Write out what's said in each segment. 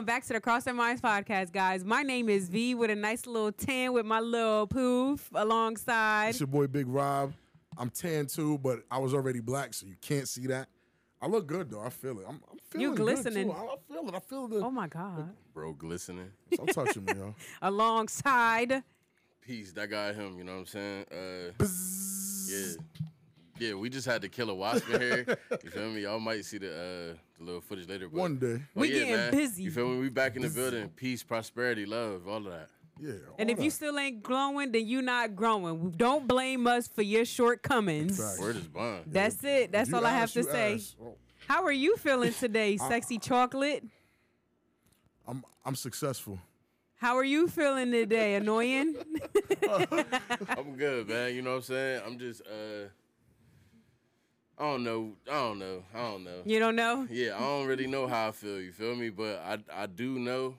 welcome back to the Cross Their Minds podcast, guys. My name is V with a nice little tan with my little poof alongside. It's your boy Big Rob. I'm tan too, but I was already black, so you can't see that. I look good though. I feel it. I'm, I'm feeling You good, glistening. too. I, I feel it. I feel the. Oh my God. Bro, glistening. Stop touching me, yo. Alongside. Peace. That guy, him. You know what I'm saying? Uh, yeah. Yeah, we just had to kill a wasp in here. You feel me? Y'all might see the uh, the little footage later. But, One day. but We yeah, getting man. busy. You feel me? We back in the building. Peace, prosperity, love, all of that. Yeah. And all if you still ain't glowing, then you not growing. Don't blame us for your shortcomings. Facts. Word is bond. That's it. That's You all I have to say. ass. Oh, How are you feeling today, sexy chocolate? I'm I'm successful. How are you feeling today, annoying? I'm good, man. You know what I'm saying? I'm just uh I don't know. I don't know. I don't know. You don't know? Yeah, I don't really know how I feel, you feel me? But I I do know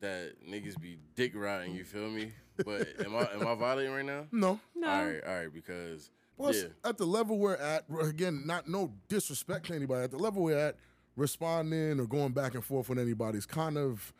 that niggas be dick riding, you feel me? But am I am I violating right now? No. No. All right, all right, because Plus, yeah. at the level we're at, again, not no disrespect to anybody. At the level we're at, responding or going back and forth with anybody is kind of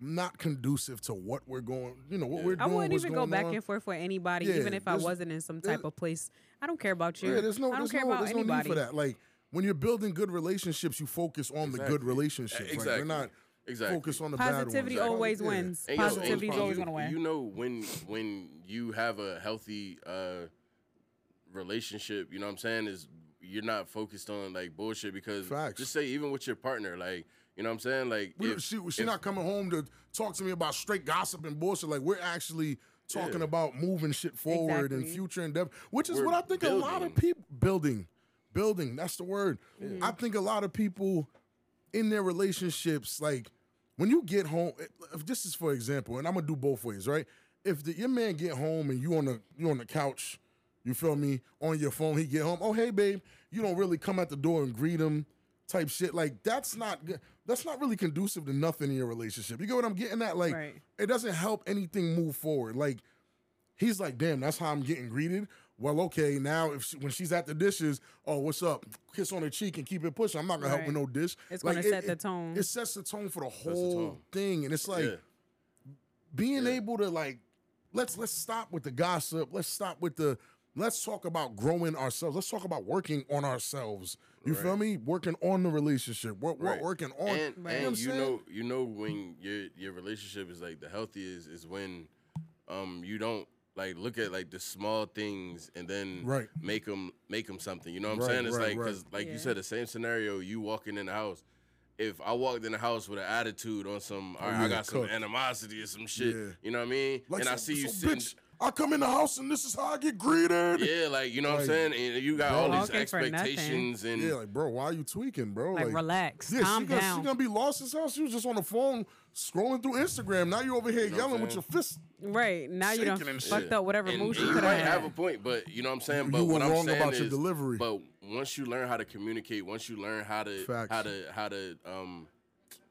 not conducive to what we're going. You know what we're doing. I wouldn't what's even go back on. and forth with anybody, Yeah, even if I wasn't in some type of place. I don't care about you. Yeah, there's no, I don't there's care no, about there's no need anybody. for that. Like when you're building good relationships, you focus on the good Exactly. relationships. Like, Exactly. you're not Exactly. focused on the Positivity bad ones. Positivity always Yeah. wins. And yo, Positivity is and always you- gonna win. You know when when you have a healthy uh relationship, you know what I'm saying, is you're not focused on like bullshit because Facts. just say even with your partner, like you know what I'm saying? Like We, if- she she if- not coming home to talk to me about straight gossip and bullshit. Like we're actually talking Yeah. about moving shit forward and Exactly. future endeavor, which is We're what I think a lot of people building, building. That's the word. I think a lot of people in their relationships, like when you get home. Eh, if this is for example, and I'm gonna do both ways, right? If the, your man get home and you on the you on the couch, you feel me on your phone. He get home. Oh hey babe, you don't really come at the door and greet him type shit. Like that's not good. That's not really conducive to nothing in your relationship. You get what I'm getting at? Like Right. it doesn't help anything move forward. Like he's like, damn, that's how I'm getting greeted. Well, okay, now if she, when she's at the dishes, oh, what's up? Kiss on her cheek and keep it pushing. I'm not gonna help with no dish. It's gonna it- set the tone. It sets the tone for the the whole tone. thing, and it's like yeah. being able to like let's let's stop with the gossip. Let's stop with the let's talk about growing ourselves. Let's talk about working on ourselves. You feel me? Working on the relationship. We're, we're Right. working on. and, you know and what I'm you know you know when your your relationship is like the healthiest is when um you don't like look at like the small things and then Right. make them make them something you know what i'm Right, saying it's right, like because right. like Yeah. you said the same scenario you walking in the house if I walked in the house with an attitude on some, all right, Oh, yeah, I got some animosity or some shit, Yeah. you know what I mean? Like and I see you so, sitting, bitch, I come in the house and this is how I get greeted. yeah, like you know what I'm saying, and you got bro. all these Talking for nothing. expectations and Yeah, like bro, why are you tweaking, bro? Like, relax. Yeah, Calm she gonna, down. She gonna be lost as hell. She was just on the phone scrolling through Instagram. Now you over here know yelling with your fist. Right. Now you done Shaking and fucked shit. up whatever and, mood and you you could might have have a point, but you know what I'm saying. You But were what I'm wrong saying about is, your delivery. But once you learn how to communicate, once you learn how to Facts. how to how to um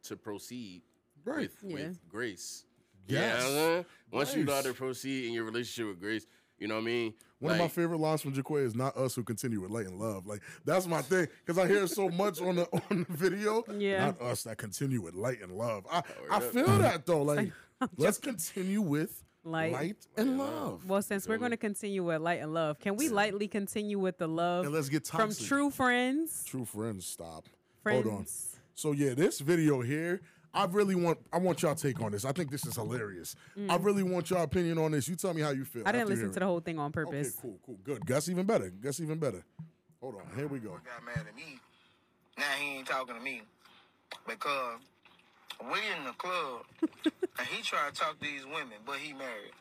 to proceed Right. with Yeah. with grace. Yes. Yeah, uh-huh. once you know how to proceed in your relationship with grace, you know what I mean. One of my favorite lines from Jaquay is "Not us who continue with light and love." Like that's my thing because I hear so much on the on the video. Yeah. not us that continue with light and love. I I feel that though. Like let's continue with Light. light, and love. Well, since we're going to continue with light and love, can we lightly continue with the love And let's get from true friends? True friends, stop. Friends. Hold on. So yeah, this video here, I really want I want y'all take on this. I think this is hilarious. I really want your opinion on this. You tell me how you feel. Mm. I didn't listen to the whole thing on it. Okay, purpose. cool, cool, good. Gus even better. Gus even better. Hold on, here we go. got mad at me. Now he ain't talking to me because we in the club and he tried to talk to these women, but he married.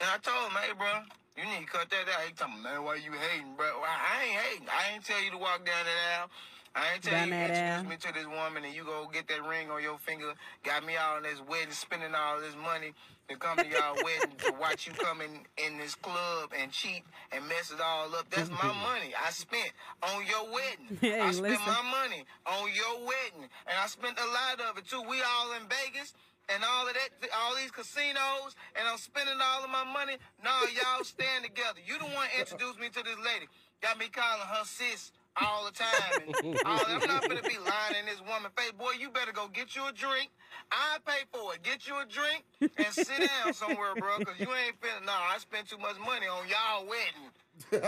And I told him, hey, bro, you need to cut that out. He talking, man, why you hating, bro? Well, I ain't hating. I ain't tell you to walk down that aisle. I ain't tell you introduce me to this woman and you go get that ring on your finger. Got me out on this wedding, spending all this money to come to y'all wedding to watch you come in, in this club and cheat and mess it all up. That's my money I spent on your wedding. Hey, I spent listen. my money on your wedding. And I spent a lot of it too. We all in Vegas and all of that, all these casinos, and I'm spending all of my money. Nah, y'all stand together. You the one introduced me to this lady. Got me calling her sis all the time. And all, I'm not gonna be lying in this woman face. Boy, you better go get you a drink. I pay for it. Get you a drink and sit down somewhere, bro. Cause you ain't finna. Nah, I spent too much money on y'all wedding.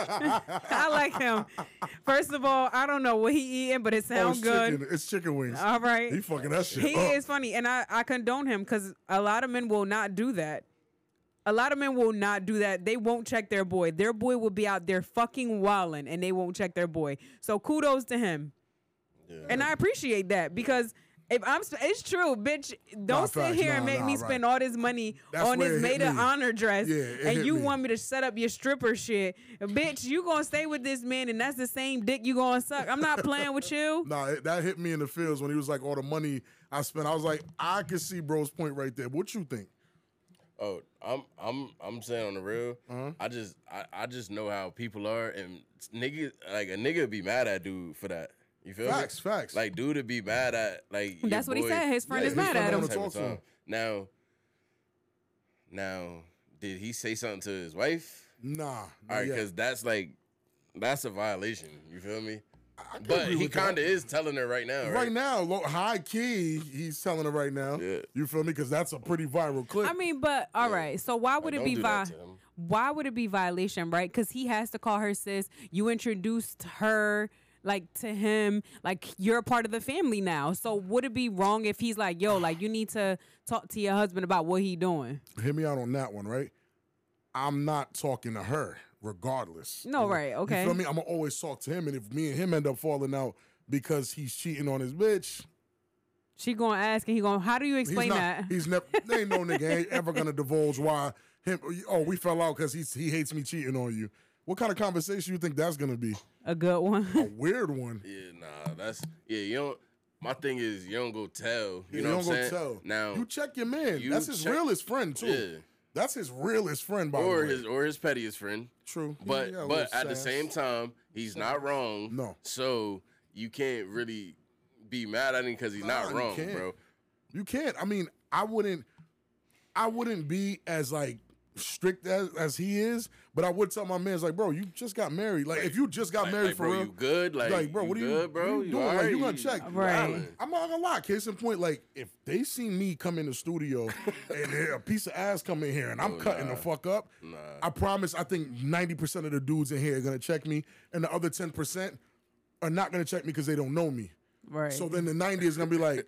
I like him. First of all, I don't know what he eating, but it Oh, sounds it's good. chicken. It's chicken wings. All right. He fucking that shit He up. is funny, and I, I condone him because a lot of men will not do that. A lot of men will not do that. They won't check their boy. Their boy will be out there fucking wilding, and they won't check their boy. So kudos to him, Yeah. and I appreciate that because if I'm, sp- it's true, bitch. Don't Nah, sit facts. here Nah, and make nah, me right. spend all this money That's on this maid of honor dress, Yeah, and you me. want me to set up your stripper shit, bitch. You gonna stay with this man, and that's the same dick you gonna suck. I'm not playing with you. Nah, it, that hit me in the feels when he was like, all the money I spent. I was like, I can see bro's point right there. What you think? Oh, I'm I'm I'm saying on the real. Uh-huh. I just I, I just know how people are, and nigga like a nigga be mad at dude for that. You feel Facts, me? facts. Like dude to be mad at like. your That's what he said. His friend is his mad at friend him. Talk to him. Now, now, did he say something to his wife? Nah. All right, because that's like that's a violation. You feel me? I can But he kind of is telling her right now, right? Right now, lo- high key, he's telling her right now. Yeah. You feel me? Because that's a pretty viral clip. I mean, but all right. So why would Like, it don't be do vi- that to him. Why would it be violation, right? Because he has to call her sis. You introduced her like to him, like you're a part of the family now. So would it be wrong if he's like, yo, like you need to talk to your husband about what he doing? Hear me out on that one, right? I'm not talking to her, regardless. No, You know? right, okay. You feel me? I'm gonna always talk to him, and if me and him end up falling out because he's cheating on his bitch, She gonna ask and he gonna, how do you he's explain not. that? He's never. They ain't no nigga ain't ever gonna divulge why him. Oh, we fell out because he's he hates me cheating on you. What kind of conversation you think that's gonna be? A good one. A weird one. Yeah, nah, that's yeah. You don't. My thing is, you don't go tell. You You know don't what go I'm saying? tell. Now, you check your man. you That's his check- realest friend too. Yeah. That's his realest friend, by or the way. his or his pettiest friend. True. But Yeah, but at the same time, he's not wrong. No. So you can't really be mad at him because he's Nah, not wrong, can't. bro. You can't. I mean, I wouldn't. I wouldn't be as like strict as, as he is, but I would tell my man, like, bro, you just got married. Like, if you just got Like, married like, for bro, real, you good? Like, bro, you what are you, good, bro? What are you doing? Like, alright? you gonna check? Right. wildin'. I'm not gonna lie. Case in point, like if they see me come in the studio and there a piece of ass come in here and I'm Oh, cutting nah. the fuck up, Nah. I promise. I think 90 percent of the dudes in here are gonna check me, and the other 10 percent are not gonna check me because they don't know me. right. So then the 90 is gonna be like,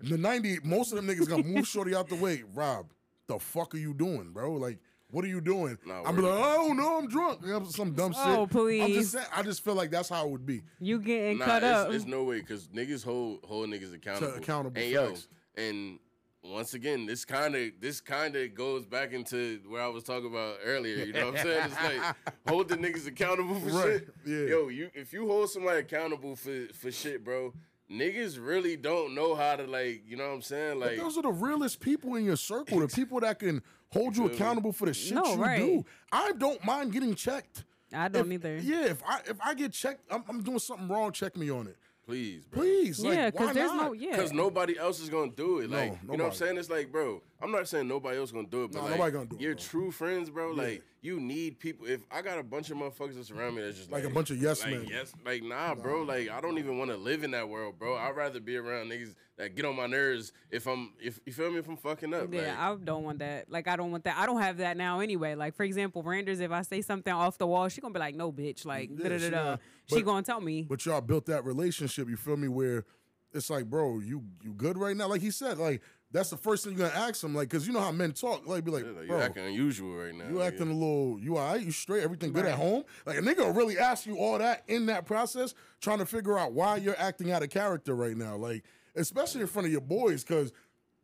the 90, most of them niggas gonna move shorty out the way. Rob, the fuck are you doing, bro? Like, what are you doing? Nah, I'm be word. like, oh no, I'm drunk. You know, Some dumb oh, shit. Oh, I'm please. just saying, I just feel like that's how it would be. you getting Nah, cut it's, up. it's no way because niggas hold hold niggas accountable. accountable, And yo, and once again, this kind of this kind of goes back into where I was talking about earlier. You know what I'm saying? It's like hold the niggas accountable for Right, shit. yeah. Yo, you if you hold somebody accountable for for shit, bro. Niggas really don't know how to like, you know what I'm saying? But Like, those are the realest people in your circle, the people that can hold you Feel accountable for the shit No, you right. do. I don't mind getting checked. I don't If- either. Yeah, if I if I get checked, I'm, I'm doing something wrong. Check me on it, please, bro. please. Yeah, because because there's no yeah. Because nobody else is gonna do it. No, Like, you know what I'm saying? It's like, bro, I'm not saying nobody else gonna do it, but Nah, like, nobody gonna do it, your bro. true friends, bro. Like, you need people. If I got a bunch of motherfuckers that's around me that's just Like like, a bunch of yes like, men. Yes, like nah, bro. Like, I don't even want to live in that world, bro. I'd rather be around niggas that get on my nerves if I'm, if you feel me, if I'm fucking up. Yeah, like, I don't want that. Like, I don't want that. I don't have that now anyway. Like, for example, Randers, if I say something off the wall, she gonna be like, "No, bitch." Like, Yeah, da da she da. not. She gonna tell me. But y'all built that relationship. You feel me? Where it's like, bro, you you good right now? Like he said, like that's the first thing you're gonna ask him. Like, cause you know how men talk. Like, be like, yeah, like, bro, you acting unusual right now. You nigga. acting a little, you all right? You straight? Everything good at home? Like a nigga will really ask you all that in that process, trying to figure out why you're acting out of character right now. Like, especially in front of your boys, because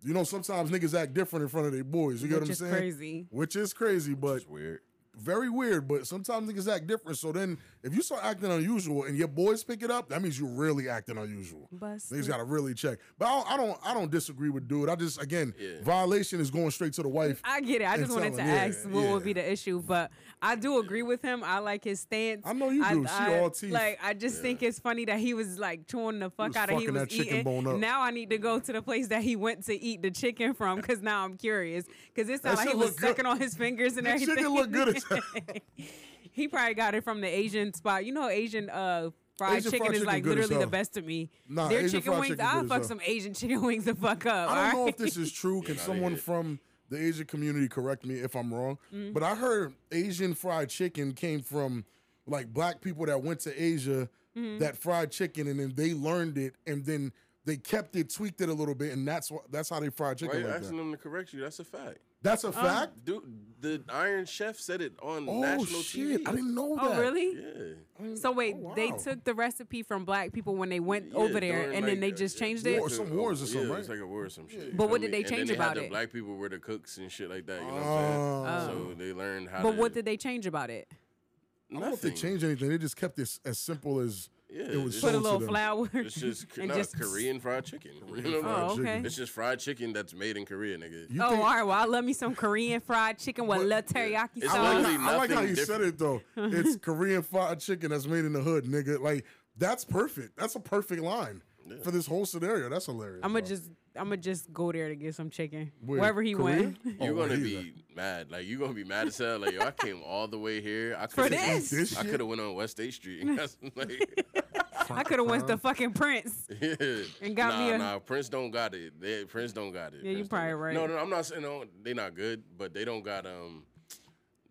you know sometimes niggas act different in front of their boys. You get what I'm saying? Which is crazy. Which is crazy, but It's weird. Very weird. But sometimes niggas act different. So then, if you start acting unusual and your boys pick it up, that means you're really acting unusual. Busted. Niggas gotta really check. But I don't, I don't, I don't disagree with dude. I just, again, Yeah. violation is going straight to the wife. I get it. I just wanted to tell him, yeah, ask what yeah. would be the issue, but I do agree with him. I like his stance. I know you do. She I, all teeth. Like I just think it's funny that he was like chewing the fuck was out of he fucking was eating. bone up. Now I need to go to the place that he went to eat the chicken from because now I'm curious because it sounded That like he was look good. sucking on his fingers and The everything. chicken look good as he probably got it from the Asian spot. You know, Asian uh Fried Asian chicken fried is chicken like good as literally the best to me. Nah, Their Asian chicken fried wings, chicken I'll good as fuck hell. some Asian chicken wings the fuck up. I don't know alright? if this is true. Can someone from the Asian community correct me if I'm wrong? Mm-hmm. But I heard Asian fried chicken came from like black people that went to Asia Mm-hmm. that fried chicken and then they learned it and then they kept it, tweaked it a little bit, and that's what that's how they fried Why chicken you like asking that. them to correct you? That's a fact. That's a fact. Dude, the Iron Chef said it on Oh national shit! TV. I didn't know that. Oh, really? Yeah. So wait, Oh, they took the recipe from black people when they went Yeah, over there, during, and then they uh, just changed war it. or some wars or something, yeah, right? It's like a war or some shit. you But what did they And then change they about had the it? Black people were the cooks and shit like that. You know what Oh. I'm saying? So they learned how. But to, what did they change about it? I don't know if they changed anything. They just kept this as simple as Yeah, it was it's Put a little to them. flour. It's just and no, just Korean fried chicken. You know fried I'm Oh, saying? okay. It's just fried chicken that's made in Korea, nigga. You Oh, think- all right. Well, I love me some Korean fried chicken with little teriyaki It's I like, sauce. I like how nothing you said it though. It's Korean fried chicken that's made in the hood, nigga. Like that's perfect. That's a perfect line for this whole scenario. That's hilarious. I'm gonna just, I'm gonna just go there to get some chicken Where? wherever he Korea? went. You're Oh, gonna he's be mad. Like you're gonna be mad as hell. Like yo, I came all the way here. I For coulda- this? This I could have went on West State Street. That's like, I could have went to fucking Prince. yeah. And got nah, me a- nah. Prince don't got it. They, Prince don't got it. Yeah, you Prince don't probably right. No, no, I'm not saying no. They not good, but they don't got um.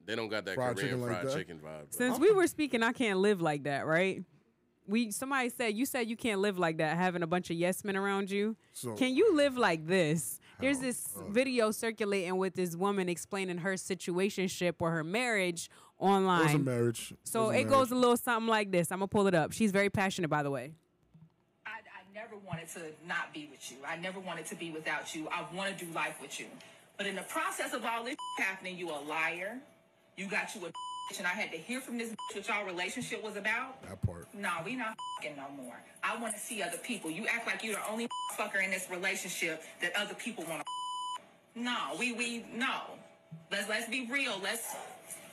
They don't got that Fried Korean chicken fried that? chicken vibe. Bro. Since we were speaking, I can't live like that, right? We somebody said you said you can't live like that, having a bunch of yes men around you. So- Can you live like this? There's this video circulating with this woman explaining her situationship or her marriage It was a online. marriage. So was a it goes a little something like this. I'm gonna pull it up. She's very passionate, by the way. I, I never wanted to not be with you. I never wanted to be without you. I want to do life with you. But in the process of all this happening, you a liar. You got you a bitch, and I had to hear from this bitch what y'all relationship was about. that part. Nah, we not fucking no more. I want to see other people. You act like you're the only fucker in this relationship that other people want to. No, we we no. Let's let's be real. Let's.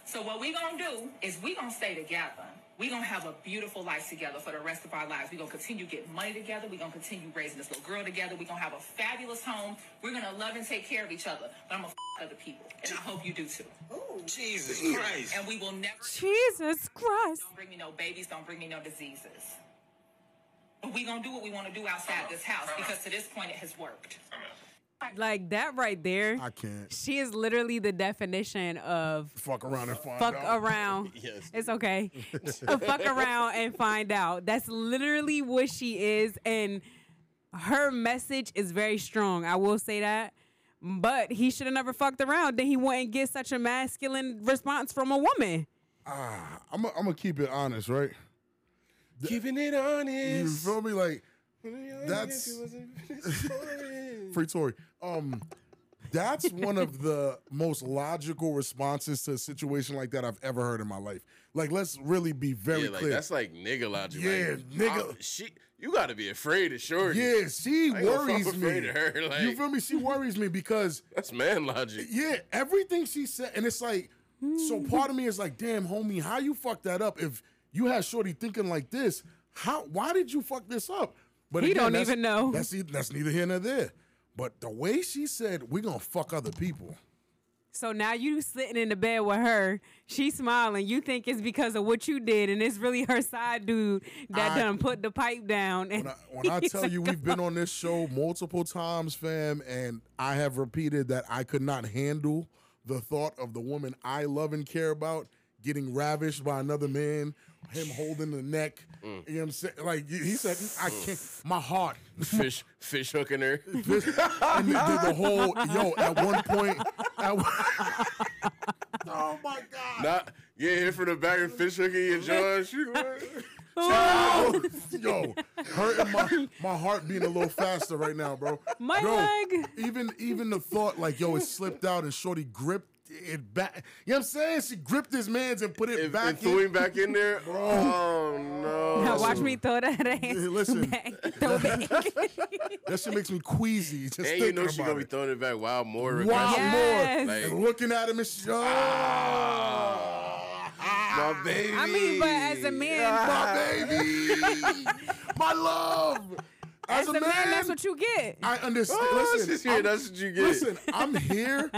So what we gonna do is we gonna stay together. We gonna have a beautiful life together for the rest of our lives. We're gonna continue getting money together. We're gonna continue raising this little girl together. We're gonna have a fabulous home. We're gonna love and take care of each other. But I'm gonna f- other people, and I hope you do too. Jesus Christ. And we will never. Jesus Christ. Don't bring me no babies. Don't bring me no diseases. But we're gonna do what we want to do outside this house because to this point it has worked. Like that right there. I can't She is literally the definition of fuck around and find out. fuck out. around. Yes. It's okay. fuck around and find out. That's literally what she is. And her message is very strong. I will say that. But he should have never fucked around. Then he wouldn't get such a masculine response from a woman. Ah, I'm gonna I'm keep it honest, right? Keeping it honest. You honest. feel me? Like That's- free Tory. Um, that's one of the most logical responses to a situation like that I've ever heard in my life. Like, let's really be very Yeah, like clear. that's like nigga logic. Yeah, like, nigga. I'm- She, you got to be afraid of shorty. yeah, she I ain't gonna worries me. afraid of her, like- you feel me? She worries me because that's man logic. yeah, everything she said, and it's like, so part of me is like, damn, homie, how you fuck that up? If you had Shorty thinking like this, how? Why did you fuck this up? But He don't even know. That's that's neither here nor there. But the way she said, "We're gonna fuck other people. So now you sitting in the bed with her, she's smiling. You think it's because of what you did, and it's really her side dude that I- done put the pipe down. And When I, when I tell you we've been on this show multiple times, fam, and I have repeated that I could not handle the thought of the woman I love and care about getting ravished by another man, him holding the neck. You know what I'm saying? Like he said, I mm. can't. My heart. Fish, fish hooking her. This- and they did the whole yo. At one point, at one- oh my god! Not get hit from the back and fish hooking your jaw. She Oh, yo, hurting my my heart beating a little faster right now, bro. My Bro, leg. Even even the thought like yo, it slipped out and Shorty gripped it back. You know what I'm saying? She gripped his man's and put it and, back and threw in. him back in there. Oh no! Now watch me throw that ass listen. back. Throw back. That shit makes me queasy just And thinking you know she about gonna be throwing it back wild more. Wow, aggressive. Yes. more Like- and looking at him and shit. Ah. Ah. My baby. I mean, but as a man, ah. my baby, my love. as a man, that's what you get. I understand. Oh, listen, she's here. That's what you get. listen, I'm here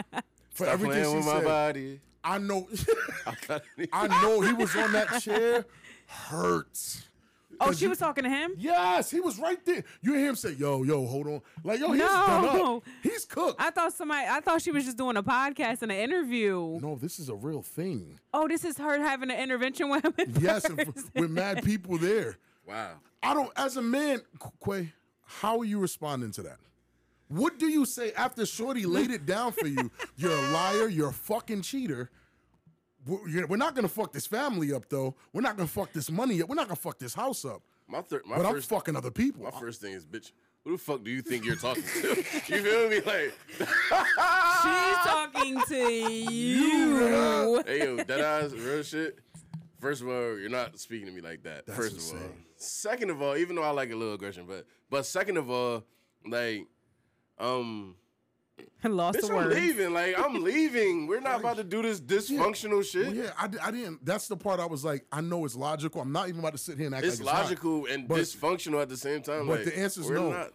for Stop everything playing she with my said. body. I know, I I know he was on that chair. Hurts. Oh, she you- was talking to him. Yes, he was right there. You hear him say, "Yo, yo, hold on," like, "Yo, he's done No. up. He's cooked." I thought somebody. I thought she was just doing a podcast and an interview. no, this is a real thing. Oh, this is her having an intervention with him. in Yes, and f- with mad people there. Wow. I don't. As a man, Quay, how are you responding to that? What do you say after Shorty laid it down for you? You're a liar. You're a fucking cheater. We're we're not gonna fuck this family up, though. We're not gonna fuck this money up. We're not gonna fuck this house up. My third, my But I'm first, fucking other people. my first thing is, bitch. Who the fuck do you think you're talking to? you feel me? Like, She's talking to you. hey yo, that ass real shit. First of all, you're not speaking to me like that. That's first of all. Second of all, even though I like a little aggression, but but second of all, like, um, I Lost bitch, the I'm leaving. Like, I'm leaving. We're not about to do this dysfunctional shit. Well, yeah, I, I didn't. That's the part I was like, I know it's logical. I'm not even about to sit here and act It's like it's not. logical and But- dysfunctional at the same time. but like, the answer we're no. Not,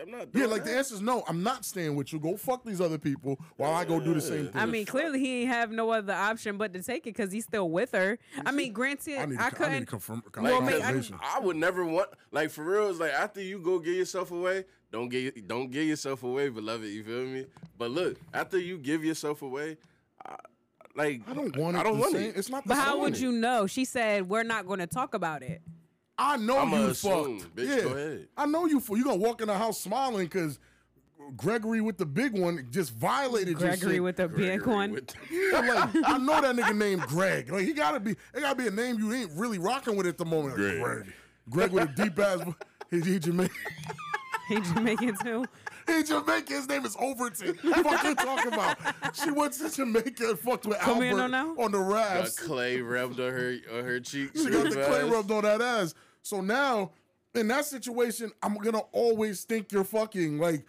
I'm not. Yeah, doing like the answer is no. I'm not staying with you. Go fuck these other people while I go do the same thing. I mean, clearly he ain't have no other option but to take it because he's still with her. I mean, granted, I need, I, to, I need to couldn't. confirm. Like, Well, cause I- I would never want like for real. It's like after you go give yourself away, don't get don't give yourself away, beloved. You feel me? But look, after you give yourself away, I, like I don't want it. I don't want same. it. It's not. The but how same. would you know? She said we're not going to talk about it. I know I'ma you assume, fucked. bitch, yeah, go ahead. I know you. For you gonna walk in the house smiling because Gregory with the big one just violated your Gregory shit. with the big one. with- Yeah, like I know that nigga named Greg. Like he gotta be. It gotta be a name you ain't really rocking with at the moment. Like, Greg. Greg. Greg with a deep ass. He, he Jamaican. He Jamaican too. He Jamaican. His name is Overton. What are you talking about? She went to Jamaica and fucked with Come Albert on now? on the Got clay rubbed on her on her cheeks. She got real the clay rubbed on that ass. So now, in that situation, I'm gonna always think you're fucking. Like,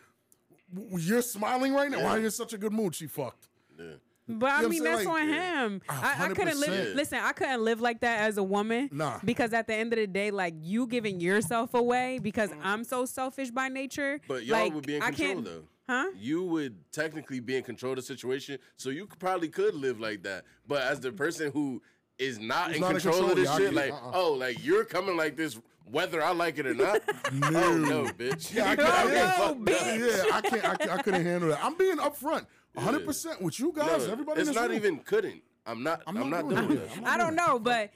you're smiling right now. Why are you in such a good mood? She fucked. But I You know mean, that's saying? on him. I, hundred couldn't live. Listen, I couldn't live like that as a woman. Nah. Because at the end of the day, like you giving yourself away because mm. I'm so selfish by nature. But y'all like, would be in I control can't- though. Huh? You would technically be in control of the situation, so you could, probably could live like that. But as the person who is not in not in control, of control, this shit, like, uh-uh. oh, like you're coming like this, whether I like it or not. Oh no, bitch. Yeah, I Oh, can't- no, bitch. Yeah, I can't. I, can't- I couldn't handle that. I'm being upfront, 100 percent with you guys. No, everybody. it's in this not room. even couldn't. I'm not. I'm, I'm not, not doing doing that. that. I'm not I don't know, but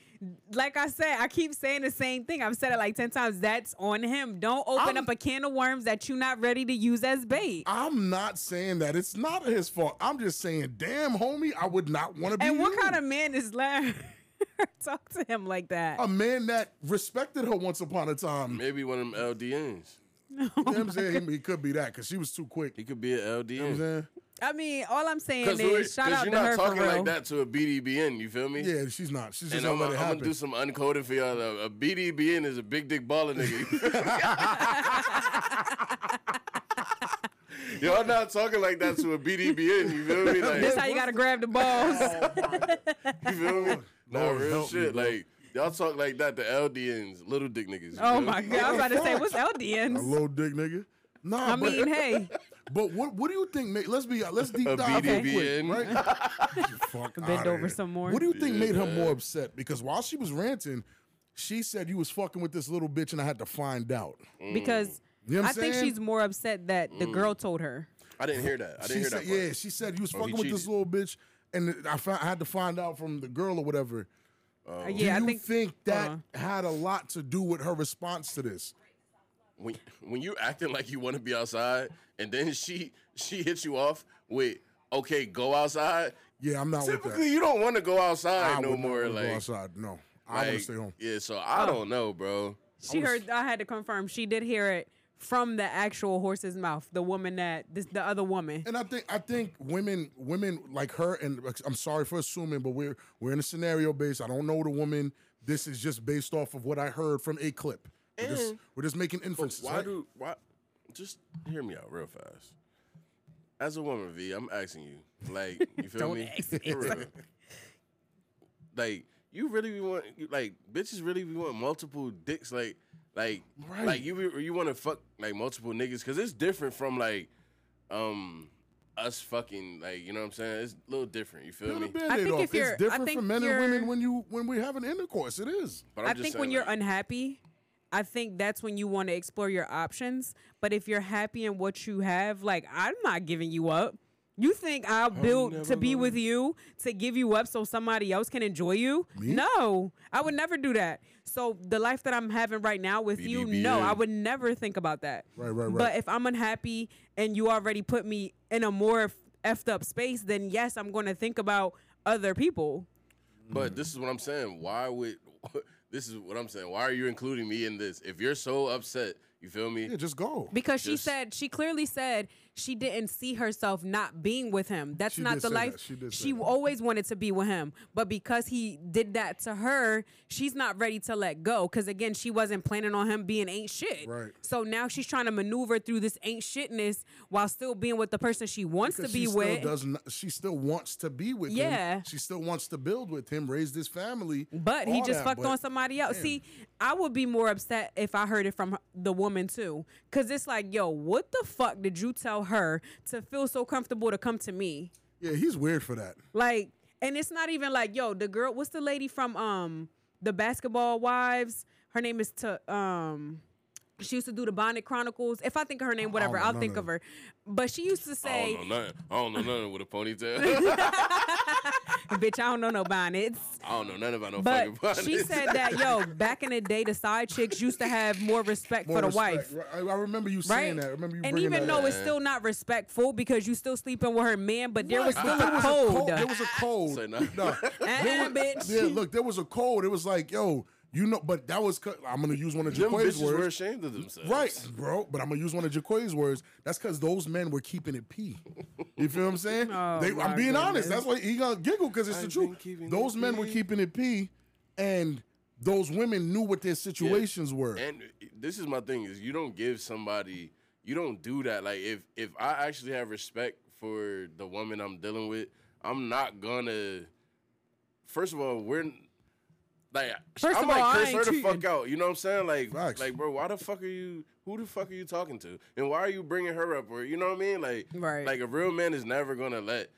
like I said, I keep saying the same thing. I've said it like ten times. That's on him. Don't open I'm- up a can of worms that you're not ready to use as bait. I'm not saying that. It's not his fault. I'm just saying, damn, homie, I would not want to be. And what you. kind of man is let her talk to him like that? a man that respected her once upon a time? Maybe one of them LDNs. You know what I'm saying he, he could be that because she was too quick. He could be an You know what I'm LDN. saying? I mean, all I'm saying is shout out to her. you're not her for talking like that to a BDBN. You feel me? Yeah, she's not. She's just And gonna I'm, let it I'm gonna do some uncoding for y'all. A, a BDBN is a big dick baller nigga. y'all not talking like that to a BDBN. You feel me? Like, This how you gotta grab the balls. you feel me? No Lord real help me, shit. like y'all talk like that to LDNs, little dick niggas. oh feel my god! I was about to say, what's LDNs? a little dick nigga. Nah, I but, mean, hey, but what what do you think? Made, let's be let's deep A dive real quick, BDBN. right? Fuck bend over here. some more. What do you think Yeah, made her more upset? Because while she was ranting, she said you was fucking with this little bitch, and I had to find out. because You know I I'm think she's more upset that the girl told her. I didn't hear that. I didn't she hear said, that. Part. yeah, she said you was Oh, fucking with this little bitch, and I, found, I had to find out from the girl or whatever. Uh, Do yeah, you I think. think that uh, had a lot to do with her response to this? When when you acting like you want to be outside and then she she hits you off with okay go outside Yeah, I'm not with typically that. you don't want to go outside I no would more wanna like, go outside. No, I want to stay home. yeah so i don't know bro She heard. I had to confirm. She did hear it from the actual horse's mouth. The woman that this, the other woman. And I think I think women women like her and I'm sorry for assuming, but we're we're in a scenario based. I don't know the woman. This is just based off of what I heard from a clip. We're just, we're just making inferences. why right? do why just hear me out real fast as a woman v i'm asking you like you feel Don't me ask me. For real. like you really be want like bitches really be want multiple dicks like like Right. like you be- you want to fuck like multiple niggas because it's different from like um us fucking like you know what I'm saying it's a little different you feel Peel me I think off. if you're- I it's different think for men and women when you when we have an intercourse. It is. but I'm just I just think saying, when you're unhappy, I think that's when you want to explore your options. But if you're happy in what you have, like I'm not giving you up. You think I'll build never to be gonna- with you to give you up so somebody else can enjoy you? Me? No, I would never do that. So the life that I'm having right now with you, no, I would never think about that. Right, right, right. But if I'm unhappy and you already put me in a more effed up space, then yes, I'm going to think about other people. But this is what I'm saying. Why would this is what I'm saying? Why are you including me in this? If you're so upset, you feel me? Yeah, just go. Because she Just- said she clearly said she didn't see herself not being with him. That's She not the life that. She she always wanted to be with him. But because he did that to her, she's not ready to let go. Because again, she wasn't planning on him being ain't shit. Right. So now she's trying to maneuver through this ain't shitness while still being with the person she wants Because to be she with. Still doesn't, she still wants to be with him. Yeah. She still wants to build with him, raise this family. But he just that, fucked on somebody else. damn. See, I would be more upset if I heard it from the woman too. Cause it's like, yo, what the fuck did you tell her to feel so comfortable to come to me? Yeah, he's weird for that. Like, and it's not even like, yo, the girl, what's the lady from um the basketball wives? Her name is to um she used to do the Bonnet Chronicles. If I think of her name, whatever, I'll think of of her. But she used to say, I say, don't know nothing. I don't know nothing with a ponytail. bitch, I don't know no bonnets. I don't know nothing about no But fucking she said that yo, back in the day, the side chicks used to have more respect More for the respect. wife, I, I remember you right? saying that. I remember you and even that though up. it's still not respectful because you still sleeping with her man, but there was still but a there was code. There was a code. Say no. No. Uh-uh, bitch. Yeah, look, there was a code. It was like, yo, you know, but that was I'm gonna use one of Them Jaquay's bitches were words. ashamed of themselves. Right, bro. But I'm gonna use one of Jaquay's words. That's because those men were keeping it p. You feel what I'm saying? Oh, They- I'm being honest. That's why he gonna giggle because it's the I've truth. Those it men were keeping it p, and those women knew what their situations were. And uh, this is my thing: is you don't give somebody, you don't do that. Like if if I actually have respect for the woman I'm dealing with, I'm not gonna. First of all, we're like First I of like, all, I curse her the fuck out. You know what I'm saying? Like, Facts. like, bro, why the fuck are you? Who the fuck are you talking to? And why are you bringing her up? Or you know what I mean? Like, Right. Like a real man is never gonna let.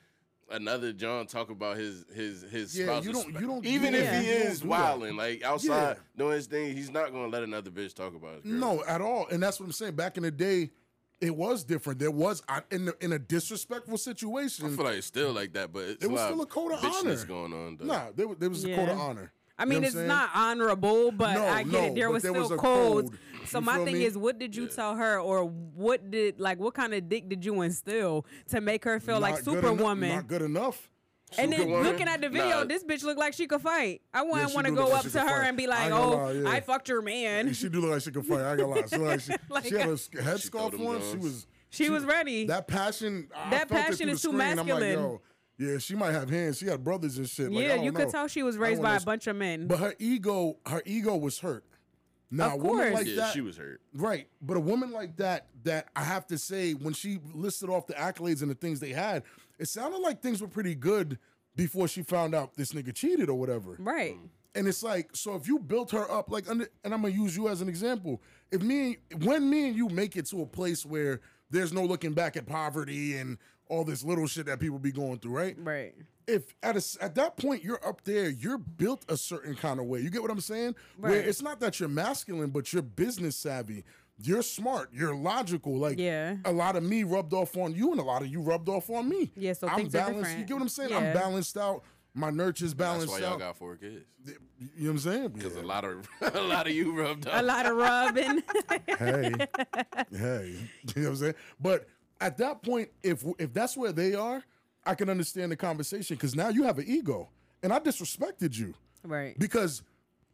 Another John talk about his his his Yeah, spouse. you don't- you don't- even you if he is wilding like outside Yeah. doing his thing, he's not gonna let another bitch talk about his. No, at all. And that's what I'm saying. Back in the day, it was different. There was I- in the, in a disrespectful situation. I feel like it's still like that, but it's It a was lot still a code of honor. going on. Though. Nah, there, was- there was a code of honor. I You know mean, it's saying? not honorable, but No, I get no, it. There was there still was a codes. code. So You my thing me? is, what did you tell her, or what did like what kind of dick did you instill to make her feel like Not good enough- Superwoman? Not good enough. And then Superwoman? looking at the video, Nah. this bitch looked like she could fight. I wouldn't she want to go up she to her fight. and be like, ain't "Oh, lie, yeah. I fucked your man." She do look like she could fight. I got gonna lie. She, like she, Like she had a a- sc- headscarf on. She was. She was ready. That passion. I That felt passion through the is too screen. I'm like, masculine. yo, yeah, she might have hands. She got brothers and shit. Like, I yeah, don't you could tell she was raised by a bunch of men. But her ego, her ego was hurt. Now, Of a woman course. like yeah, that, she was hurt. Right. But a woman like that, that I have to say, when she listed off the accolades and the things they had, it sounded like things were pretty good before she found out this nigga cheated or whatever. right. And it's like, so if you built her up, like, under, and I'm gonna use you as an example. If me, when me and you make it to a place where there's no looking back at poverty and all this little shit that people be going through, right? Right. if at a s at that point you're up there, you're built a certain kind of way. You get what I'm saying? Right. Where it's not that you're masculine, but you're business savvy. You're smart. You're logical. Like Yeah. a lot of me rubbed off on you, and a lot of you rubbed off on me. Yeah, so I'm things are balanced. You get what I'm saying? Yeah. I'm balanced out. My nurture's That's balanced That's why y'all out. got four kids. you know what I'm saying? Because Yeah. a lot of a lot of you rubbed off. A lot of rubbing. hey, hey, you know what I'm saying? But at that point, if if that's where they are, I can understand the conversation because now you have an ego, and I disrespected you. right. Because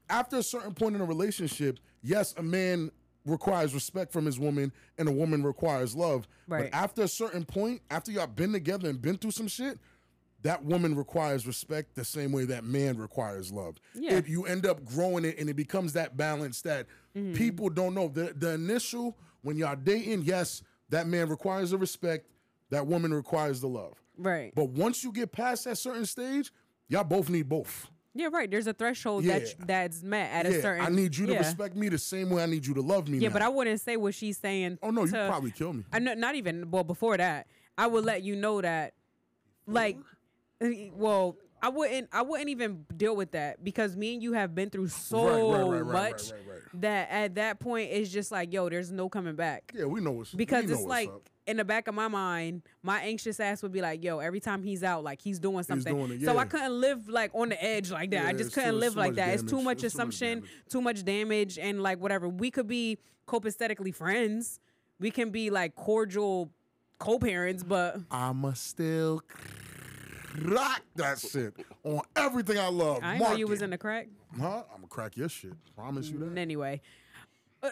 after a certain point in a relationship, yes, a man requires respect from his woman and a woman requires love. Right. But after a certain point, after y'all been together and been through some shit, that woman requires respect the same way that man requires love. Yeah. It, you end up growing it and it becomes that balance that Mm-hmm. people don't know. The the initial when y'all dating, yes, that man requires the respect, that woman requires the love. Right. But once you get past that certain stage, y'all both need both. Yeah, right. There's a threshold Yeah. that that's met at yeah, a certain. I need you to yeah. respect me the same way I need you to love me. Yeah, now. but I wouldn't say what she's saying. Oh no, you to- probably kill me. I know, not even. Well, before that, I would let you know that, like, well, I wouldn't I wouldn't even deal with that because me and you have been through so right, right, right, much that at that point it's just like, yo, there's no coming back. Yeah, we know what's Because we it's like up. in the back of my mind, my anxious ass would be like, yo, every time he's out, like he's doing something. doing it, So I couldn't live like on the edge like that. Yeah, I just couldn't it's live too like that. It's too much It's too much assumption, too much damage, and like whatever. We could be copacetically friends. We can be like cordial co-parents, but I'ma still rock that shit on everything I love. I know you was in the crack. Huh? I'm gonna crack your shit. Promise you that. Anyway. Uh,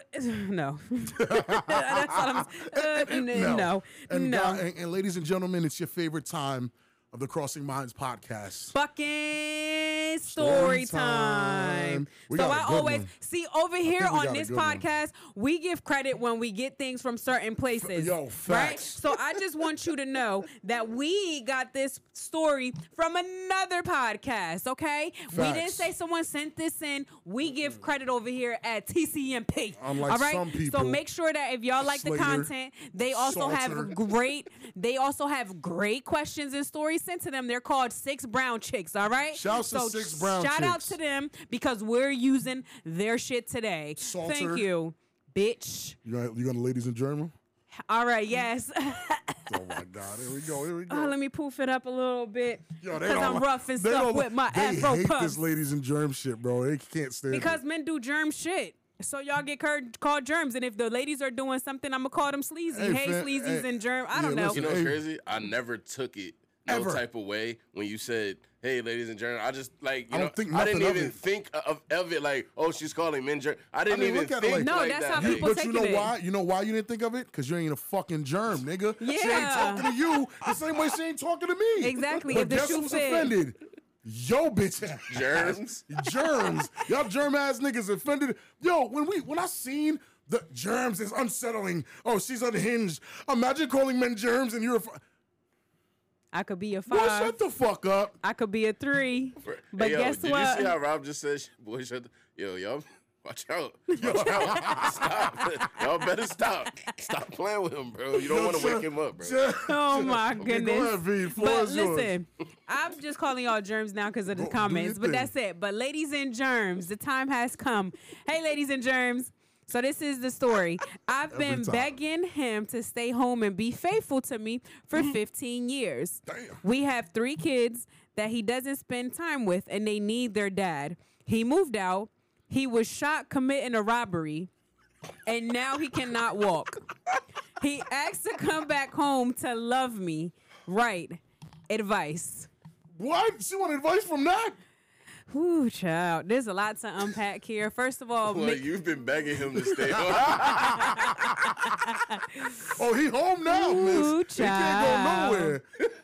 no. That's all I'm uh, n- no. And, no. God- and, and ladies and gentlemen, it's your favorite time of the Crossing Minds podcast. Fucking Story time. time. So I always one. see over here on this good one. podcast, we give credit when we get things from certain places. yo, right? So I just want you to know that we got this story from another podcast, okay? We didn't say someone sent this in. We give credit over here at TCMP. Unlike all right? some so make sure that if y'all like Slater, the content, they also Salter. have great they also have great questions and stories sent to them. They're called Six Brown Chicks, all right? Shouts to Six Brown Shout out to them because we're using their shit today. Salter. Thank you, bitch. You got, you got the ladies in German? All right, yes. Oh my God! Here we go. Here we go. oh, let me poof it up a little bit Yo, they because I'm like- rough and they stuff with my they afro hate puffs. this ladies in germ shit, bro. They can't stand Because it. men do germ shit. So y'all get called germs, and if the ladies are doing something, I'm gonna call them sleazy. Hey, Hey, fam- sleazies hey, and germ. I don't know. listen, You know what's crazy? I never took it no Ever. type of way when you said, "Hey, ladies and gentlemen." I just like you I know, don't think I didn't nothing of even it. think of, of it like, "Oh, she's calling men germ." I didn't mean, even look at it think like- No, like that's that. how Hey, people But take you know it why? You know why you didn't think of it? Because you ain't a fucking germ, nigga. Yeah. She ain't talking to you the same way she ain't talking to me. Exactly, But if the guess shoe who's fit. offended? Yo, bitch. Germs? germs. Y'all germ ass niggas offended. Yo, when we when I seen the germs is unsettling. Oh, she's unhinged. Imagine calling men germs and you're a. F- I could be a Boy, five. shut the fuck up. I could be a three. But Hey, yo, guess did what? you see how Rob just said, "Boy, shut the, yo, y'all, watch out, watch out, stop, y'all better stop, stop playing with him, bro. You don't want to wake him up, bro." Oh my Okay, goodness. Go ahead, V. Floor But is yours. listen, I'm just calling y'all germs now because of the Go- comments. But thing. that's it. But ladies and germs, the time has come. Hey, ladies and germs. So this is the story. I've been begging him to stay home and be faithful to me for 15 years. Mm-hmm. Damn. We have three kids that he doesn't spend time with, and they need their dad. He moved out. He was shot committing a robbery, and now he cannot walk. He asked to come back home to love me. Right. Advice. What? She want advice from that? Whoo, child. There's a lot to unpack here. First of all, Well, Mick- you've been begging him to stay home. Oh, he home now, miss. Ooh, He can't go nowhere.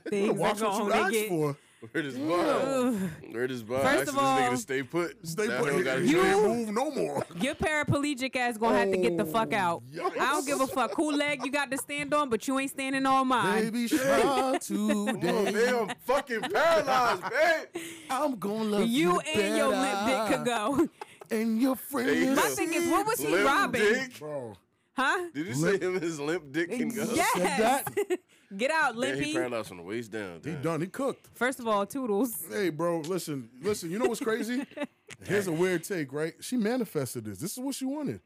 things are Watch what you going to asked get. for. Where this bomb? Where this bomb? First Ask of this nigga all- to stay put. Stay That put. hoe He, gotta he join. can't move no more. Your paraplegic ass gonna have to get the fuck oh, out. Oh, I don't give a fuck who leg you got to stand on, but you ain't standing on mine. Baby shark Oh, today. man, I'm fucking paralyzed, man. I'm gonna love you, You and your limp dick could go. And your friends. My thing is, what was he robbing? dick? Bro, Huh? Did you say him and his limp dick can go? Yes. Get out, Yeah, he Limpy. paralyzed from the waist down. he damn. done. He cooked. First of all, toodles. Hey, bro, listen, listen. You know what's crazy? Here's a weird take, right? She manifested this. This is what she wanted.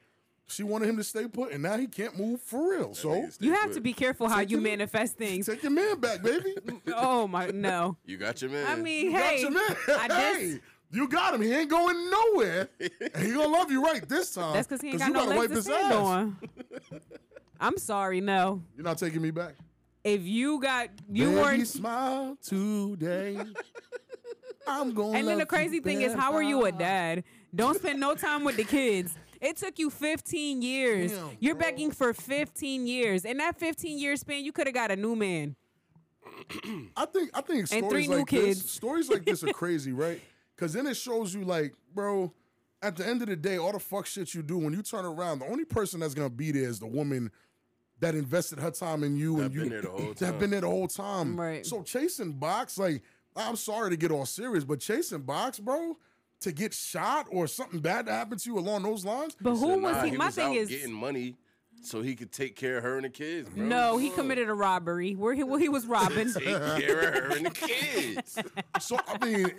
She wanted him to stay put, and now he can't move for real. So You have put. to be careful how Take you your- manifest things. take your man back, baby. Oh my no. You got your man. I mean, Got hey, your man. I just hey, you got him. He ain't going nowhere. and he gonna love you right this time. that's because he ain't got you no gotta legs wipe to his stand ass. on. I'm sorry, no. You're not taking me back. If you got you Baby, weren't smile today. I'm going. And then the crazy thing is, how are you a dad? Don't spend no time with the kids. It took you 15 years. Damn, You're bro. begging for 15 years. In that 15 year span, you could have got a new man. I think I think stories three new like kids. this, stories like this are crazy, right? Because then it shows you, like, bro. At the end of the day, all the fuck shit you do when you turn around, the only person that's gonna be there is the woman that invested her time in you That and you been there that time. been there the whole time. Right. So chasing box, like, I'm sorry to get all serious, but chasing box, bro, to get shot or something bad to happen to you along those lines, But who Said, was nah, he? My was thing out is, getting money. So he could take care of her and the kids. Bro. No, he committed a robbery where he well, he was robbing. Take care of her and the kids. So I mean,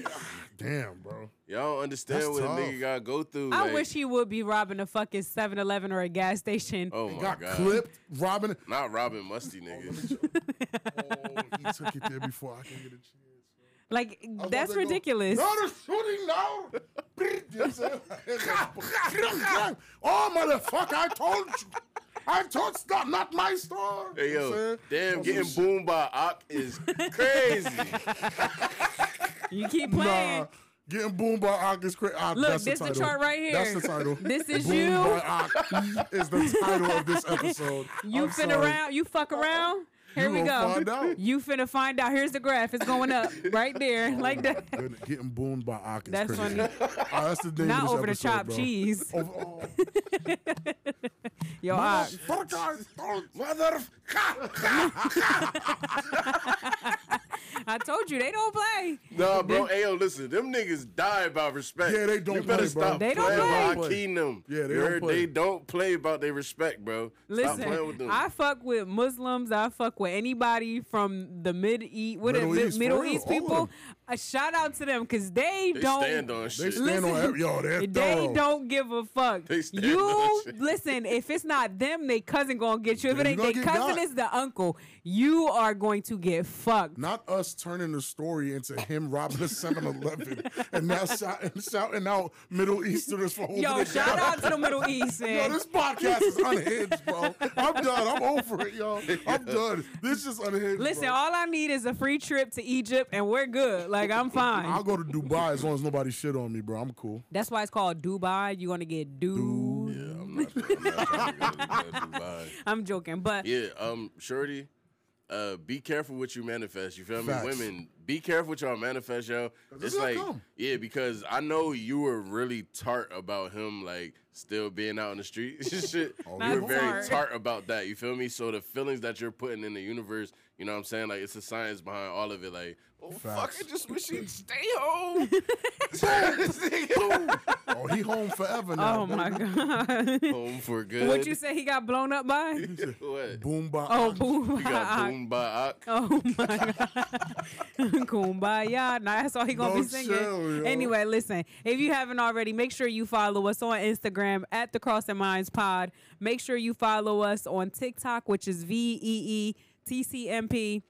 damn, bro. Y'all don't understand That's what tough. a nigga gotta go through. I like- wish he would be robbing a fucking 7-Eleven or a gas station. Oh my Got god. clipped, robbing. Not robbing musty oh, niggas. Oh, he took it there before I can get a chance. Like I that's about to go, ridiculous. No, they're shooting now. You know what I'm saying? oh, motherfucker! I told you. I told it's not, not my store. Hey You know I'm yo, damn, getting some shit. boomed by Ock is crazy. You keep playing. Nah, getting boomed by Ock is crazy. Ah, Look, this the the chart right here. That's the title. This is Boomed you. by Ock is the title of this episode. You I'm finna sorry. around. You fuck around. Here we go. find out. You finna find out. Here's the graph. It's going up right there, like that. Good- Getting boomed by Ock is That's crazy. funny. Ah, that's the name Not of this over the episode, chopped bro. cheese. Over, oh, Yo, Ock. motherfucker, don't- I told you they don't play. Nah, bro. Ayo, listen. Them niggas die about respect. Yeah, they don't You better play, bro. stop They don't playing play. with Hakeem them. Yeah, they You don't play. They don't play about their respect, bro. Stop playing with Listen, them. I fuck with Muslims. I fuck with anybody from the mid east, what Middle Middle, East, Middle East people. Them. A shout out to them because they, they don't. stand on shit. They shit. stand Listen, on every, yo, they're they thorough. don't give a fuck. They stand you on shit. listen. If it's not them, they cousin gonna get you. If it ain't gonna their cousin, got. is the uncle. You are going to get fucked. Not us turning the story into him robbing a 7-Eleven and now shouting, shouting out Middle Easterners for holding Yo, it shout down. out to the Middle East, Yo, this podcast is unhinged, bro. I'm done. I'm over it, y'all. I'm done. This is unhinged. Listen, bro. all I need is a free trip to Egypt, and we're good. Like I'm fine. I'll go to Dubai as long as nobody shit on me, bro. I'm cool. That's why it's called Dubai. You're gonna get dude. Yeah, I'm not, I'm not trying to go to Dubai. I'm joking, but Yeah, um, Shorty, uh, be careful what you manifest. You feel me? Facts. Women, be careful what y'all manifest, yo. this It's like, come. yeah, because I know you were really tart about him, like still being out in the street. shit. You were very tart. tart about that. You feel me? So the feelings that you're putting in the universe, you know what I'm saying? Like it's a science behind all of it. Like, oh fuck, Facts. I just wish he'd stay home. Oh, he home forever now. oh my god, home for good. what you say he got blown up by? What? Oh, boom by Oh, boom. You got boomed by Oh my god. Kumbaya. Nah, that's all he gonna be Don't singing. chill, yo. Anyway, listen. If you haven't already, make sure you follow us on Instagram at the Crossing Minds Pod. Make sure you follow us on TikTok, which is V E E T C M P.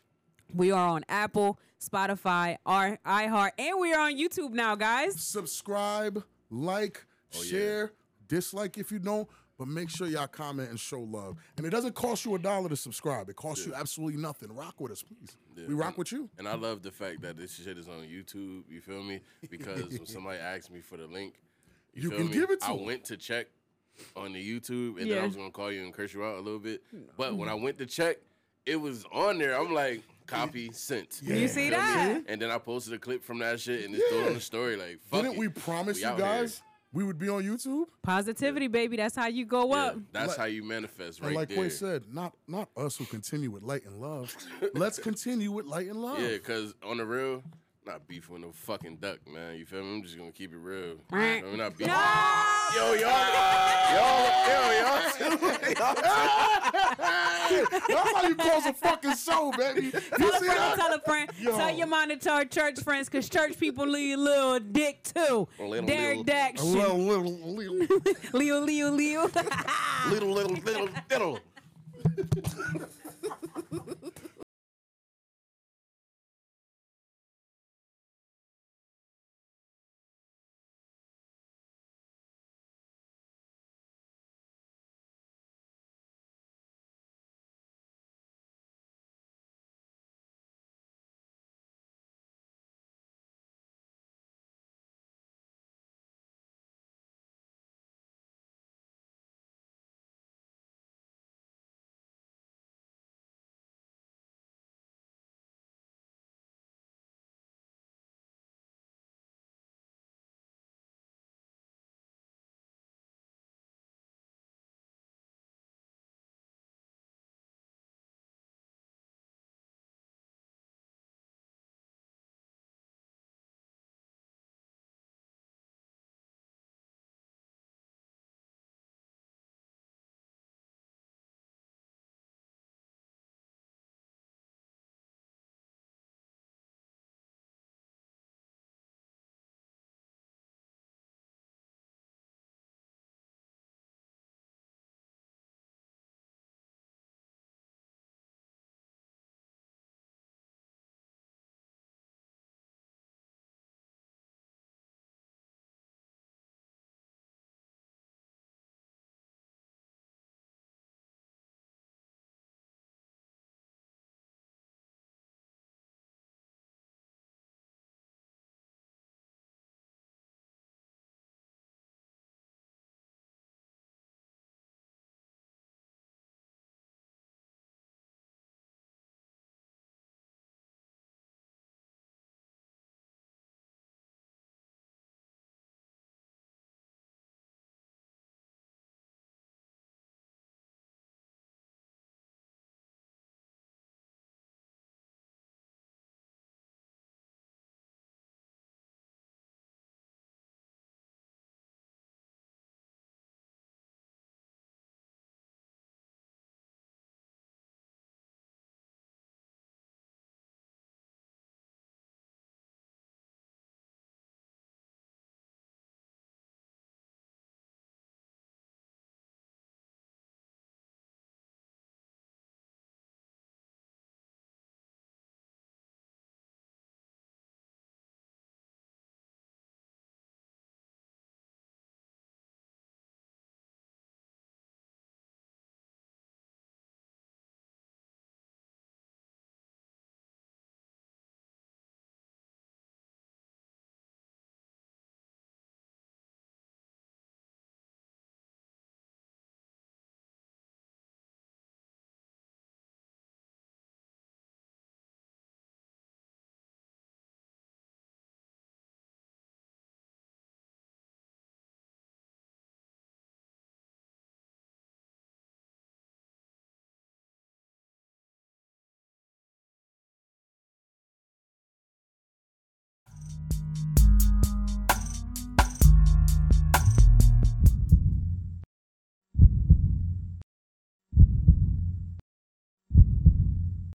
We are on Apple, Spotify, our iHeart, and we are on YouTube now, guys. subscribe, like, Oh, share, dislike if you don't, but make sure y'all comment and show love. And it doesn't cost you a dollar to subscribe. It costs you absolutely nothing. Rock with us, please. We rock with you. And I love the fact that this shit is on YouTube. You feel me? Because when somebody asked me for the link, you, You feel can me? give it to I 'em. went to check on the YouTube, and then I was gonna call you and curse you out a little bit. But when I went to check, it was on there. I'm like, copy sent. You see that? And then I posted a clip from that shit and it's still on the story. Like, fuck Didn't it. we promise you out here. guys we would be on YouTube? Positivity, baby. That's how you go Yeah, up. that's Like- how you manifest right and like there. Quay said, not not us who continue with light and love. Let's continue with light and love. Yeah, because on the real, not beef with no fucking duck, man. You feel me? I'm just gonna keep it real. I'm not beef. No! Yo, y'all, y'all, yo, y'all, That's how you close a fucking show, baby. You Tell a friend, that? tell a friend. Yo. Tell your tell church friends, cause church people leave little dick too. Little, Derek little. Dax. Little, little, little. Leo, Leo, Leo. little, little, little, little.